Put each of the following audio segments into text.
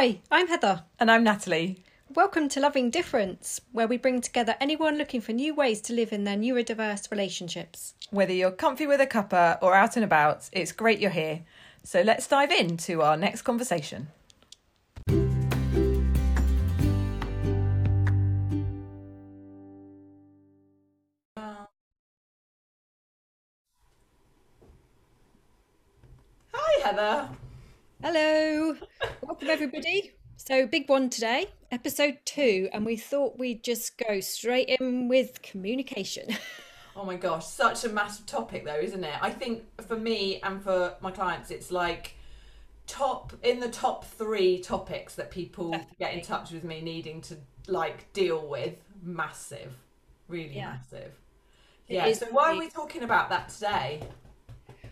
Hi, I'm Heather. And I'm Natalie. Welcome to Loving Difference, where we bring together anyone looking for new ways to live in their neurodiverse relationships. Whether you're comfy with a cuppa or out and about, it's great you're here. So let's dive into our next conversation. Hi, Heather. Hello, welcome everybody. So, big one today, episode two, and we thought we'd just go straight in with communication. Oh my gosh, such a massive topic though, isn't it? I think for me and for my clients, it's like top in the top three topics that people Definitely. get in touch with me needing to like deal with. Massive, really Yeah. massive. It Yeah. So why are we talking about that today?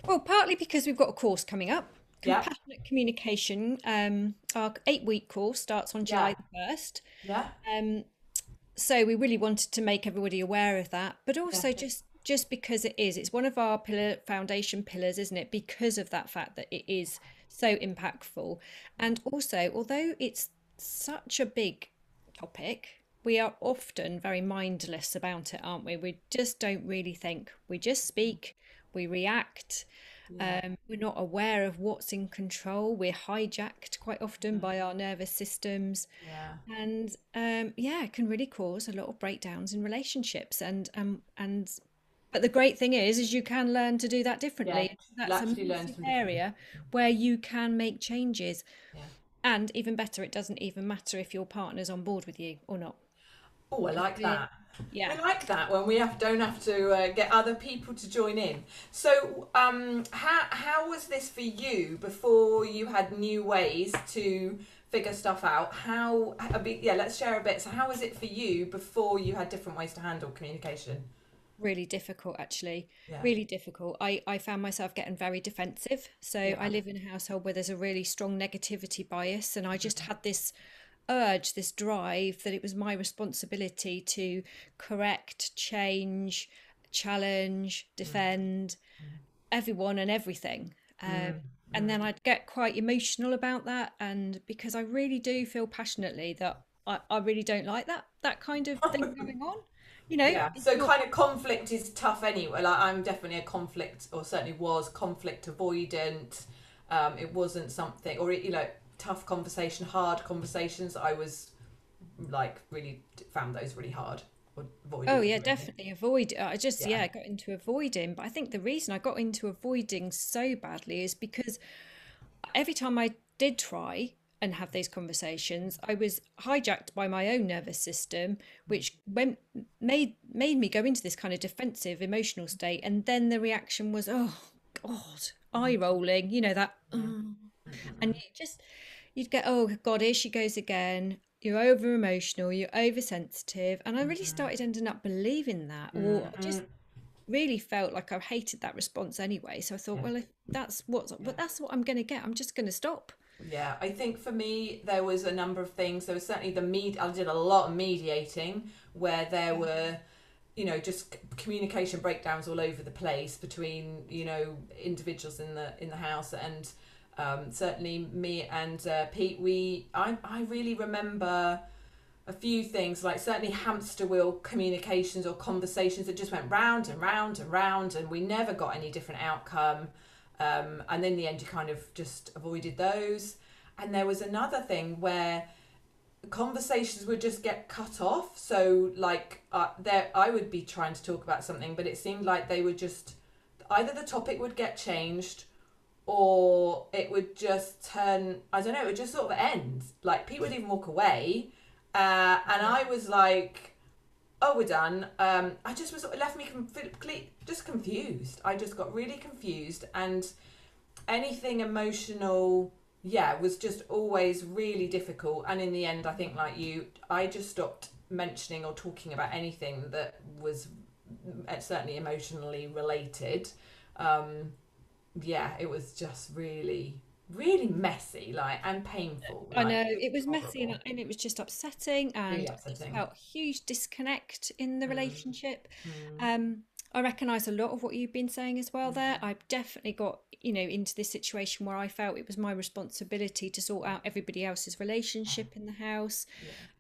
Well, partly because we've got a course coming up. Yeah. Compassionate Communication. Um, our eight week course starts on July Yeah. the 1st. Yeah. Um, so we really wanted to make everybody aware of that, but also Definitely. just just because it is, it's one of our pillar foundation pillars, isn't it? Because of that fact that it is so impactful, and also although it's such a big topic, we are often very mindless about it, aren't we? We just don't really think. We just speak, we react. Um, we're not aware of what's in control. We're hijacked quite often by our nervous systems Yeah. and um, yeah, it can really cause a lot of breakdowns in relationships. And um, and but the great thing is, is you can learn to do that differently. you'll That's a actually learn massive some different- area where you can make changes. Yeah. And even better, it doesn't even matter if your partner's on board with you or not. Oh, I like Yeah. that. Yeah. I like that when we have don't have to uh, get other people to join in. So, um, how how was this for you before you had new ways to figure stuff out? How a bit, yeah, let's share a bit. So, how was it for you before you had different ways to handle communication? really difficult actually Yeah. really difficult i i found myself getting very defensive so Yeah. i live in a household where there's a really strong negativity bias and i just had this urge this drive that it was my responsibility to correct change challenge defend everyone and everything um, and then i'd get quite emotional about that and because i really do feel passionately that I, I really don't like that that kind of thing going on you know Yeah. So, kind of conflict is tough anyway. Like, I'm definitely a conflict, or certainly was conflict avoidant. Um, it wasn't something, or you know, tough conversation, hard conversations. I was like really found those really hard. avoided Oh yeah, really. definitely avoid. uh, I just Yeah. yeah. got into avoiding, but I think the reason I got into avoiding so badly is because every time I did try and have these conversations, I was hijacked by my own nervous system, which went made made me go into this kind of defensive emotional state, and then the reaction was, oh God, eye rolling, you know that, "Oh." Mm-hmm. and you just you'd get, oh God, here she goes again. You're over emotional, you're oversensitive, and I really mm-hmm. started ending up believing that, or just mm-hmm. really felt like I hated that response anyway. So I thought, mm. well, if that's what, but that's what I'm going to get. I'm just going to stop. Yeah, I think for me there was a number of things. There was certainly the med. I did a lot of mediating where there were, you know, just communication breakdowns all over the place between you know individuals in the in the house and um, certainly me and uh, Pete. We I I really remember a few things like certainly hamster wheel communications or conversations that just went round and round and round and we never got any different outcome um, and in the end you kind of just avoided those and there was another thing where conversations would just get cut off so like uh, there i would be trying to talk about something but it seemed like they would just either the topic would get changed or it would just turn i don't know it would just sort of end. Like people would even walk away uh, and i was like oh we're done. Um, i just was left me completely just confused. I just got really confused and anything emotional yeah was just always really difficult. And in the end i think like you i just stopped mentioning or talking about anything that was certainly emotionally related. Um yeah it was just really really messy like and painful I like, know it was messy and, and it was just upsetting and Really upsetting. felt a huge disconnect in the Mm. relationship. Mm. Um, I recognise a lot of what you've been saying as well there. I've definitely got, you know, into this situation where I felt it was my responsibility to sort out everybody else's relationship in the house.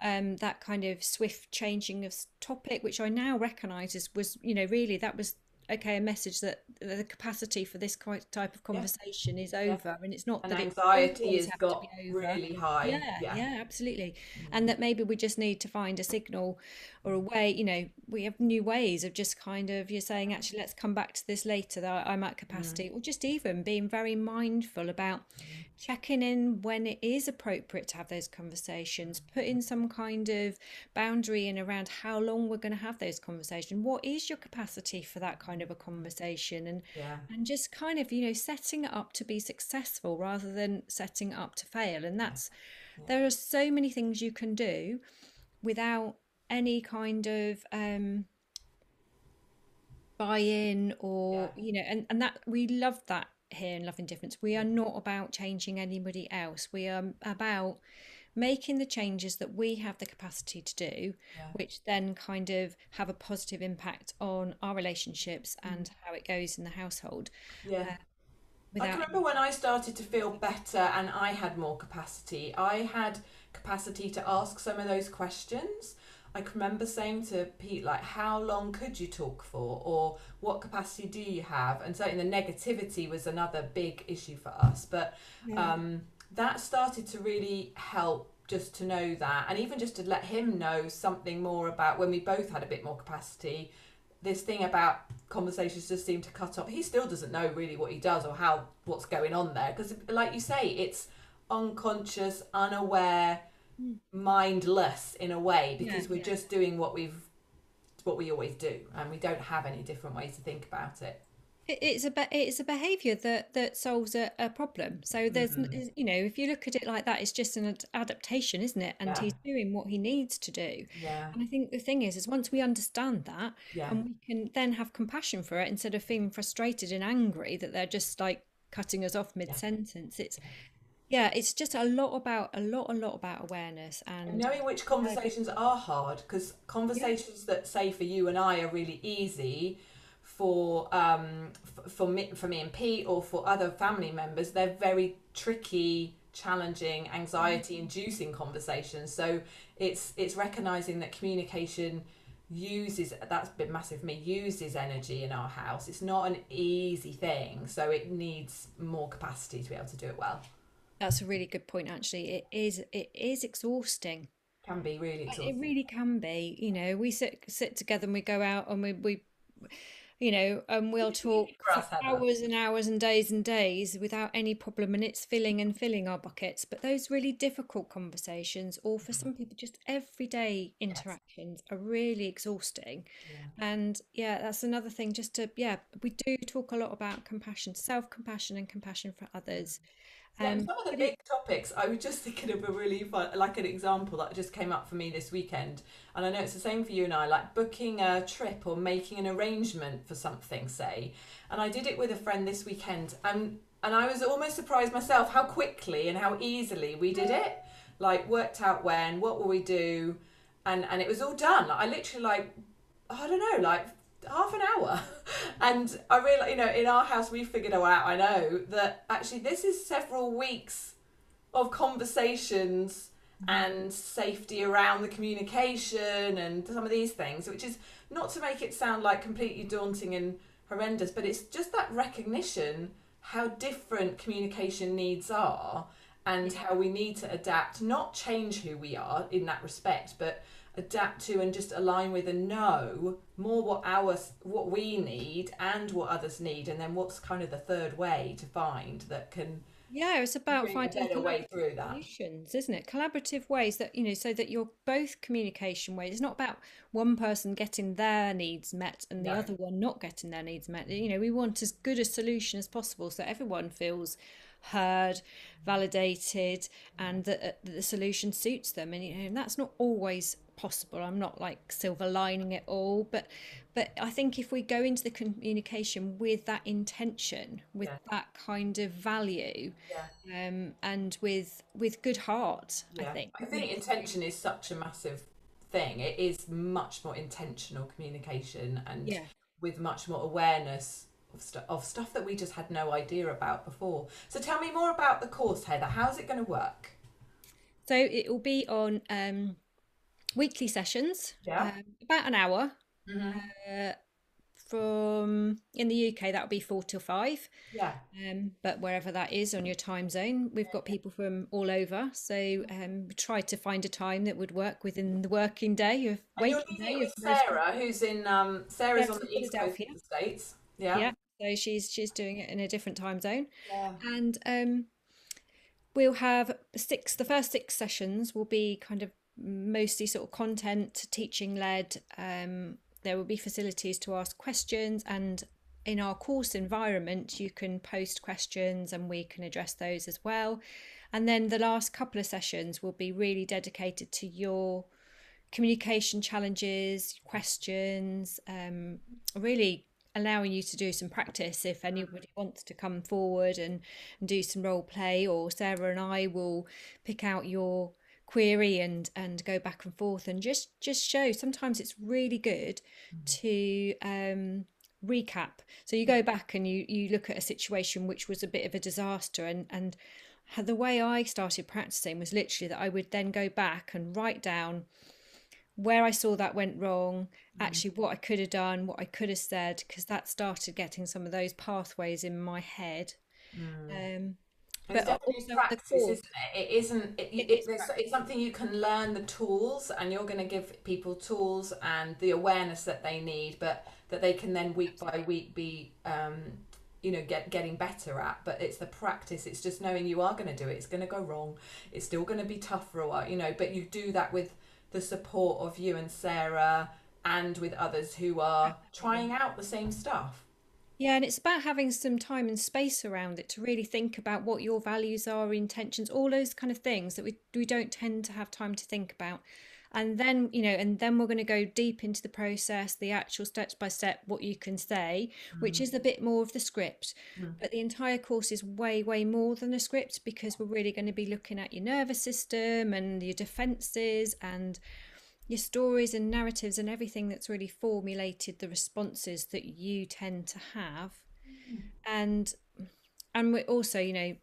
Yeah. Um, that kind of swift changing of topic, which I now recognise as was, you know, really that was okay, a message that the capacity for this type of Yeah. conversation is Yeah. over. And it's not And that anxiety has got really high. Yeah, Yeah. yeah, absolutely. Mm-hmm. And that maybe we just need to find a signal or a way, you know, we have new ways of just kind of, you're saying, mm-hmm. actually, let's come back to this later, that I'm mm-hmm. at capacity, or just even being very mindful about checking in when it is appropriate to have those conversations, putting some kind of boundary in around how long we're going to have those conversations. What is your capacity for that kind of a conversation? And Yeah. and just kind of, you know, setting it up to be successful rather than setting it up to fail. And that's there are so many things you can do without any kind of um buy-in or Yeah. you know and and that we love that here in Loving Difference we are not about changing anybody else we are about making the changes that we have the capacity to do Yeah. which then kind of have a positive impact on our relationships and how it goes in the household Yeah. uh, I can remember when I started to feel better and I had more capacity. I had capacity to ask some of those questions. I can remember saying to Pete, like, how long could you talk for? Or what capacity do you have? And certainly the negativity was another big issue for us. But Yeah. um, that started to really help just to know that. And even just to let him know something more about when we both had a bit more capacity. This thing about conversations just seem to cut off. He still doesn't know really what he does or how what's going on there because, like you say, it's unconscious, unaware, mindless in a way because Yeah, we're yeah. just doing what we've what we always do and we don't have any different ways to think about it. It- It's a be- it's a behaviour that that solves a, a problem. So there's n- mm-hmm. is- you know if you look at it like that, it's just an adaptation, isn't it? And Yeah. he's doing what he needs to do. Yeah. And I think the thing is, is once we understand that, Yeah. and we can then have compassion for it instead of feeling frustrated and angry that they're just like cutting us off mid sentence. It's yeah, it's just a lot about a lot a lot about awareness and knowing which conversations are hard because conversations that say for you and I are really easy for um for me for me and Pete or for other family members they're very tricky challenging anxiety inducing conversations. So it's it's recognizing that communication uses that's been massive for me uses energy in our house. It's not an easy thing so it needs more capacity to be able to do it well that's a really good point actually. It is it is exhausting. can be really It really can be. You know, we sit sit together and we go out and we we you know, and we'll talk for hours and hours and days and days without any problem and it's filling and filling our buckets. But those really difficult conversations or for some people just everyday interactions are really exhausting. And yeah, that's another thing just to yeah, we do talk a lot about compassion, self-compassion and compassion for others. Yeah, and Um, some of the big it, topics, I was just thinking of a really fun, like an example that just came up for me this weekend. And I know it's the same for you and I, like booking a trip or making an arrangement for something, say. And I did it with a friend this weekend. And, and I was almost surprised myself how quickly and how easily we did it. Like, worked out when, what will we do? And, and it was all done. I literally, like, I don't know, like half an hour. And I realized, you know, in our house, we figured out, I know, that actually this is several weeks of conversations and safety around the communication and some of these things, which is not to make it sound like completely daunting and horrendous, but it's just that recognition how different communication needs are and how we need to adapt, not change who we are in that respect, but adapt to and just align with and know more what our what we need and what others need and then what's kind of the third way to find that can yeah, it's about finding a better way through that solutions, isn't it? Collaborative ways that, you know, so that you're both communication ways. It's not about one person getting their needs met and the No. other one not getting their needs met. You know, we want as good a solution as possible so everyone feels heard, validated, and that uh, that the solution suits them. And, you know, and that's not always possible. I'm not like silver lining it all, but but I think if we go into the communication with that intention, with Yeah. that kind of value, yeah um, and with with good heart. I think. i think intention is such a massive thing it is much more intentional communication and Yeah. with much more awareness of, stu- of stuff that we just had no idea about before. So tell me more about the course, Heather. How's it going to work? So it will be on um, weekly sessions, Yeah. um, about an hour. hmm Uh, from in the UK, that'll be four till five. Yeah. Um, but wherever that is on your time zone, we've got people from all over. So um, we tried to find a time that would work within the working day of waking day with of Sarah, who's in um, Sarah's Sarah's on the east coast of the states. Yeah. Yeah. So she's she's doing it in a different time zone, Yeah. and um, we'll have six. The first six sessions will be kind of mostly sort of content teaching led. Um, there will be facilities to ask questions, and in our course environment, you can post questions, and we can address those as well. And then the last couple of sessions will be really dedicated to your communication challenges, questions, um, really allowing you to do some practice if anybody wants to come forward and, and do some role play, or Sarah and I will pick out your query and and go back and forth and just just show. Sometimes it's really good to um recap. So you go back and you you look at a situation which was a bit of a disaster and and the way I started practicing was literally that I would then go back and write down where I saw that went wrong, actually what I could have done, what I could have said, because that started getting some of those pathways in my head. Um, It's but also practice, isn't it? It isn't. It, it it, is it's, it's something you can learn the tools, and you're going to give people tools and the awareness that they need, but that they can then week by week be, um, you know, get getting better at. But it's the practice. It's just knowing you are going to do it. It's going to go wrong. It's still going to be tough for a while, you know. But you do that with the support of you and Sarah, and with others who are trying out the same stuff. Yeah, and it's about having some time and space around it to really think about what your values are, intentions, all those kind of things that we we don't tend to have time to think about. And then, you know, and then we're going to go deep into the process, the actual steps by step, what you can say, which is a bit more of the script. Hmm. But the entire course is way, way more than a script because we're really going to be looking at your nervous system and your defenses and your stories and narratives and everything that's really formulated the responses that you tend to have and and we also you know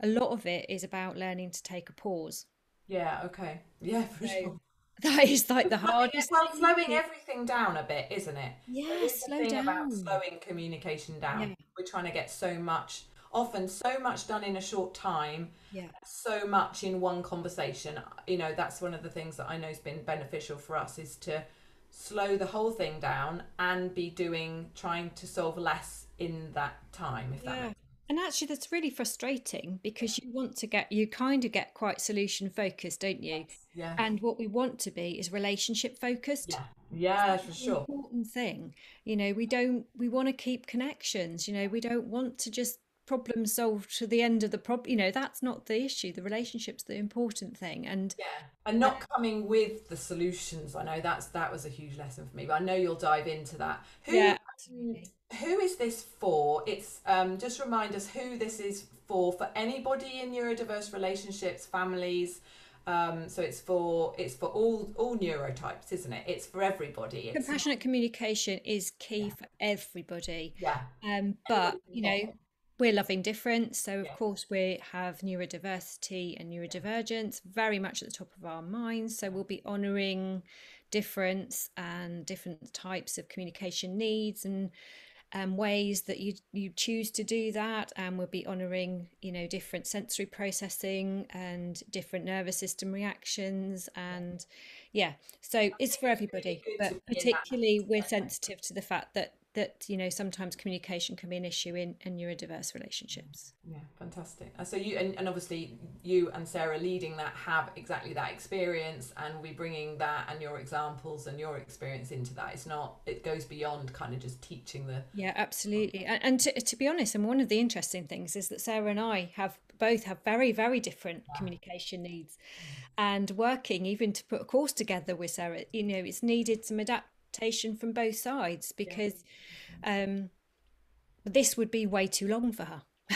a lot of it is about learning to take a pause Yeah. Okay. Yeah, for so sure. that is like the hardest well, slowing everything down a bit, isn't it? yeah There is a slow thing about down slowing communication down. yeah We're trying to get so much, often so much done in a short time, yeah so much in one conversation. You know, that's one of the things that I know has been beneficial for us is to slow the whole thing down and be doing, trying to solve less in that time, if that yeah makes and actually that's really frustrating because you want to get you kind of get quite solution focused don't you sense. Yeah. and what we want to be is relationship focused Yeah. Yeah, for sure. important thing. You know, we don't we want to keep connections. You know, we don't want to just problem solved to the end of the problem. You know, that's not the issue. The relationship's the important thing. And Yeah, and not coming with the solutions. I know that's that was a huge lesson for me, but I know you'll dive into that. Who yeah, absolutely. who is this for? It's um, just remind us who this is for. For anybody in neurodiverse relationships, families. Um, so it's for it's for all all neurotypes, isn't it? It's for everybody. It's Compassionate communication is key for everybody. yeah, Um, but you know, we're loving difference. So of Yeah. course we have neurodiversity and neurodivergence very much at the top of our minds. So we'll be honouring difference and different types of communication needs and um, ways that you you choose to do that, and we'll be honouring you know different sensory processing and different nervous system reactions, and yeah, so it's for everybody, but to be in that particularly we're sensitive to the fact that that you know sometimes communication can be an issue in, in neurodiverse relationships. Yeah, fantastic. So you and, and obviously you and Sarah leading that have exactly that experience, and we bringing that and your examples and your experience into that. It's not. It goes beyond kind of just teaching the. Yeah, absolutely. And, and to, to be honest, and one of the interesting things is that Sarah and I have both have very, very different communication needs. And working even to put a course together with Sarah, you know, it's needed some adaptation from both sides because um, this would be way too long for her.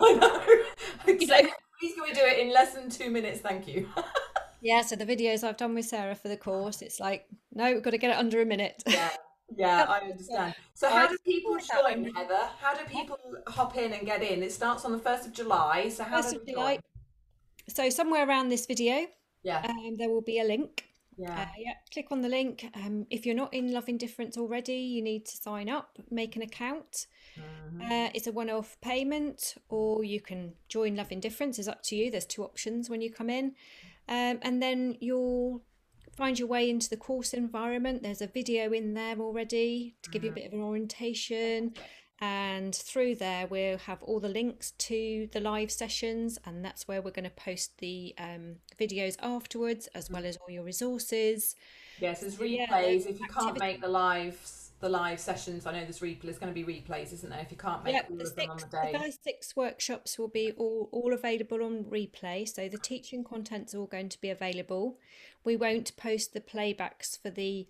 I know. You know? So please can we do it in less than two minutes? Thank you. Yeah, so the videos I've done with Sarah for the course, it's like, no, we've got to get it under a minute. yeah, Yeah, I understand. So, how do people join, Heather? How do people hop in and get in? It starts on the 1st of July. So, how do they join? So, somewhere around this video, Yeah, um, there will be a link. Uh, yeah. yeah, click on the link. Um, if you're not in Loving Difference already, you need to sign up, make an account. Mhm. Uh, it's a one-off payment, or you can join Loving Difference. It's up to you. There's two options when you come in, um, and then you'll find your way into the course environment. There's a video in there already to give you a bit of an orientation. And through there, we'll have all the links to the live sessions, and that's where we're going to post the um, videos afterwards, as well as all your resources. Yes, there's So, yeah, replays. If you can't make the lives, the live sessions, I know there's replay. There's going to be replays, isn't there? If you can't make Yep, all the them on the the day. first six workshops will be all, all available on replay. So the teaching content's all going to be available. We won't post the playbacks for the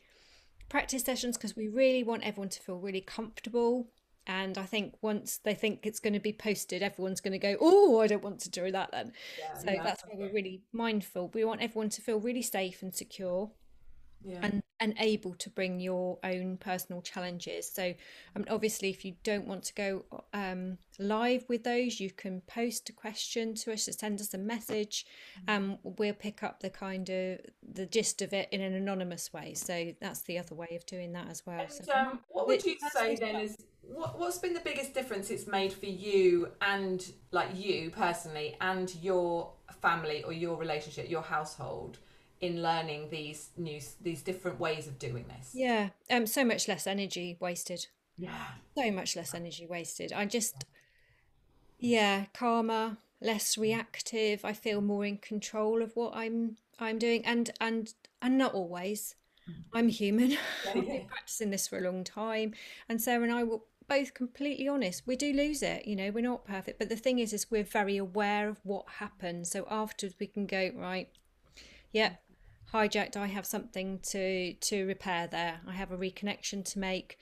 practice sessions because we really want everyone to feel really comfortable. And I think once they think it's going to be posted, everyone's going to go, Oh, I don't want to do that then. Yeah, So yeah, that's why we're really mindful. We want everyone to feel really safe and secure yeah. and and able to bring your own personal challenges. So, um, obviously, if you don't want to go um, live with those, you can post a question to us, or send us a message, and we'll pick up the kind of the gist of it in an anonymous way. So that's the other way of doing that as well. So um, what would you say then is what, what's been the biggest difference it's made for you and like you personally and your family or your relationship, your household in learning these new these different ways of doing this? Yeah, um, so much less energy wasted. Yeah. So much less energy wasted. I just yeah calmer less reactive i feel more in control of what i'm i'm doing and and and not always i'm human i've been practicing this for a long time and sarah and i were both completely honest. We do lose it you know we're not perfect but the thing is is we're very aware of what happened. So afterwards we can go right yeah hijacked i have something to to repair there. I have a reconnection to make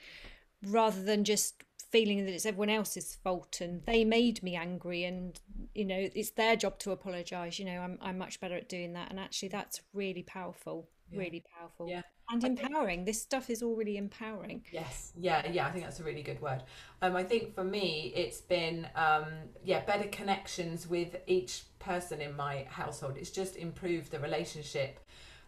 rather than just feeling that it's everyone else's fault and they made me angry and you know it's their job to apologize. You know i'm i'm much better at doing that. And actually that's really powerful Yeah. really powerful Yeah. and empowering this stuff is all really empowering Yes, yeah, yeah. I think that's a really good word. Um, I think for me, it's been um, yeah, better connections with each person in my household. It's just improved the relationship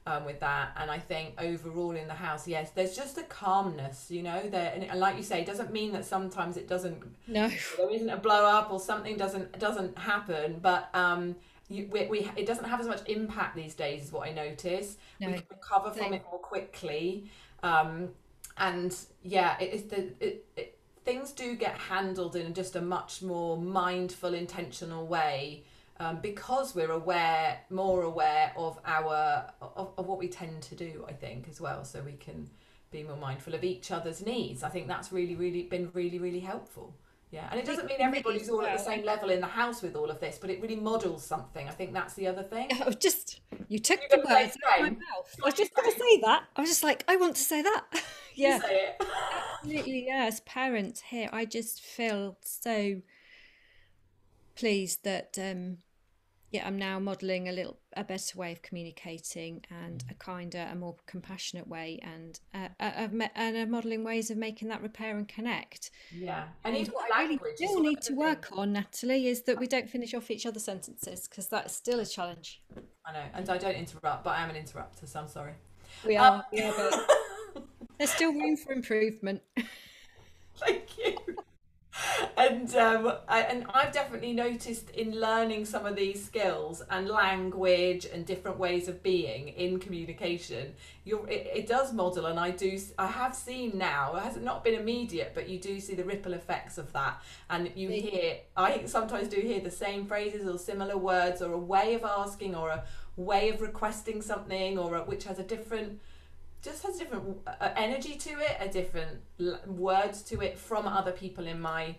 um, with that, and I think overall in the house, yes, there's just a calmness, you know. There, and like you say, it doesn't mean that sometimes it doesn't no there isn't a blow up or something doesn't doesn't happen, but um, you, we, we it doesn't have as much impact these days, is what I notice. We can recover from it more quickly, um, and yeah, it is the it, it, things do get handled in just a much more mindful, intentional way. Um, because we're aware, more aware of our of, of what we tend to do, I think as well, so we can be more mindful of each other's needs. I think that's really, really been really, really helpful. Yeah, and it doesn't mean everybody's all at the same level in the house with all of this, but it really models something. I think that's the other thing. I was just you took the words out of my mouth i was just going to say. that i was just like i want to say that yeah say absolutely yeah as parents here i just feel so pleased that um yeah i'm now modeling a little a better way of communicating and a kinder a more compassionate way and uh, a, a, and a modeling ways of making that repair and connect Yeah, and and what i really still need to work things. on natalie is that we don't finish off each other's sentences because that's still a challenge I know, and I don't interrupt, but I am an interrupter, so I'm sorry. we Um, are are but there's still room for improvement thank you. And um, I, and I've definitely noticed in learning some of these skills and language and different ways of being in communication, you're, it, it does model, and I do I have seen now. It has not been immediate, but you do see the ripple effects of that, and you hear. I sometimes do hear the same phrases or similar words or a way of asking or a way of requesting something or a, which has a different just has a different uh, energy to it, a different l- words to it from other people in my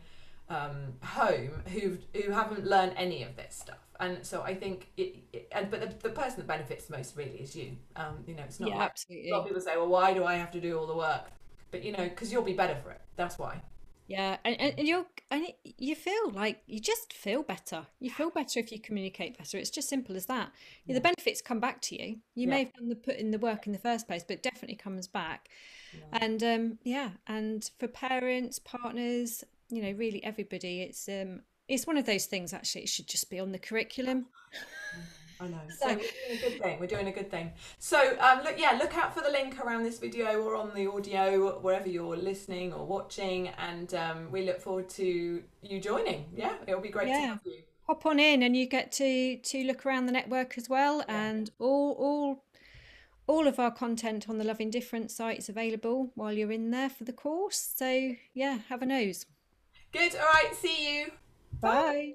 um, home who who haven't learned any of this stuff. And so I think it, it and but the, the person that benefits most really is you. Um, you know, it's not yeah like a lot of people say, well, why do I have to do all the work? But you know, because you'll be better for it. That's why. Yeah, and, and, and you're and you feel like you just feel better. You feel better if you communicate better. It's just simple as that. Yeah, the benefits come back to you. You Yeah. may have done the put in the work in the first place, but it definitely comes back. Yeah. And um, yeah, and for parents, partners, you know, really everybody, it's um, it's one of those things. Actually, it should just be on the curriculum. I know. So So we're doing a good thing. We're doing a good thing. So um, look, yeah, look out for the link around this video or on the audio wherever you're listening or watching, and um, we look forward to you joining. Yeah, it'll be great to have you. hop on in, and you get to to look around the network as well, Yeah. and all all all of our content on the Loving Difference site is available while you're in there for the course. So yeah, have a nose. Good. All right. See you. Bye. Bye.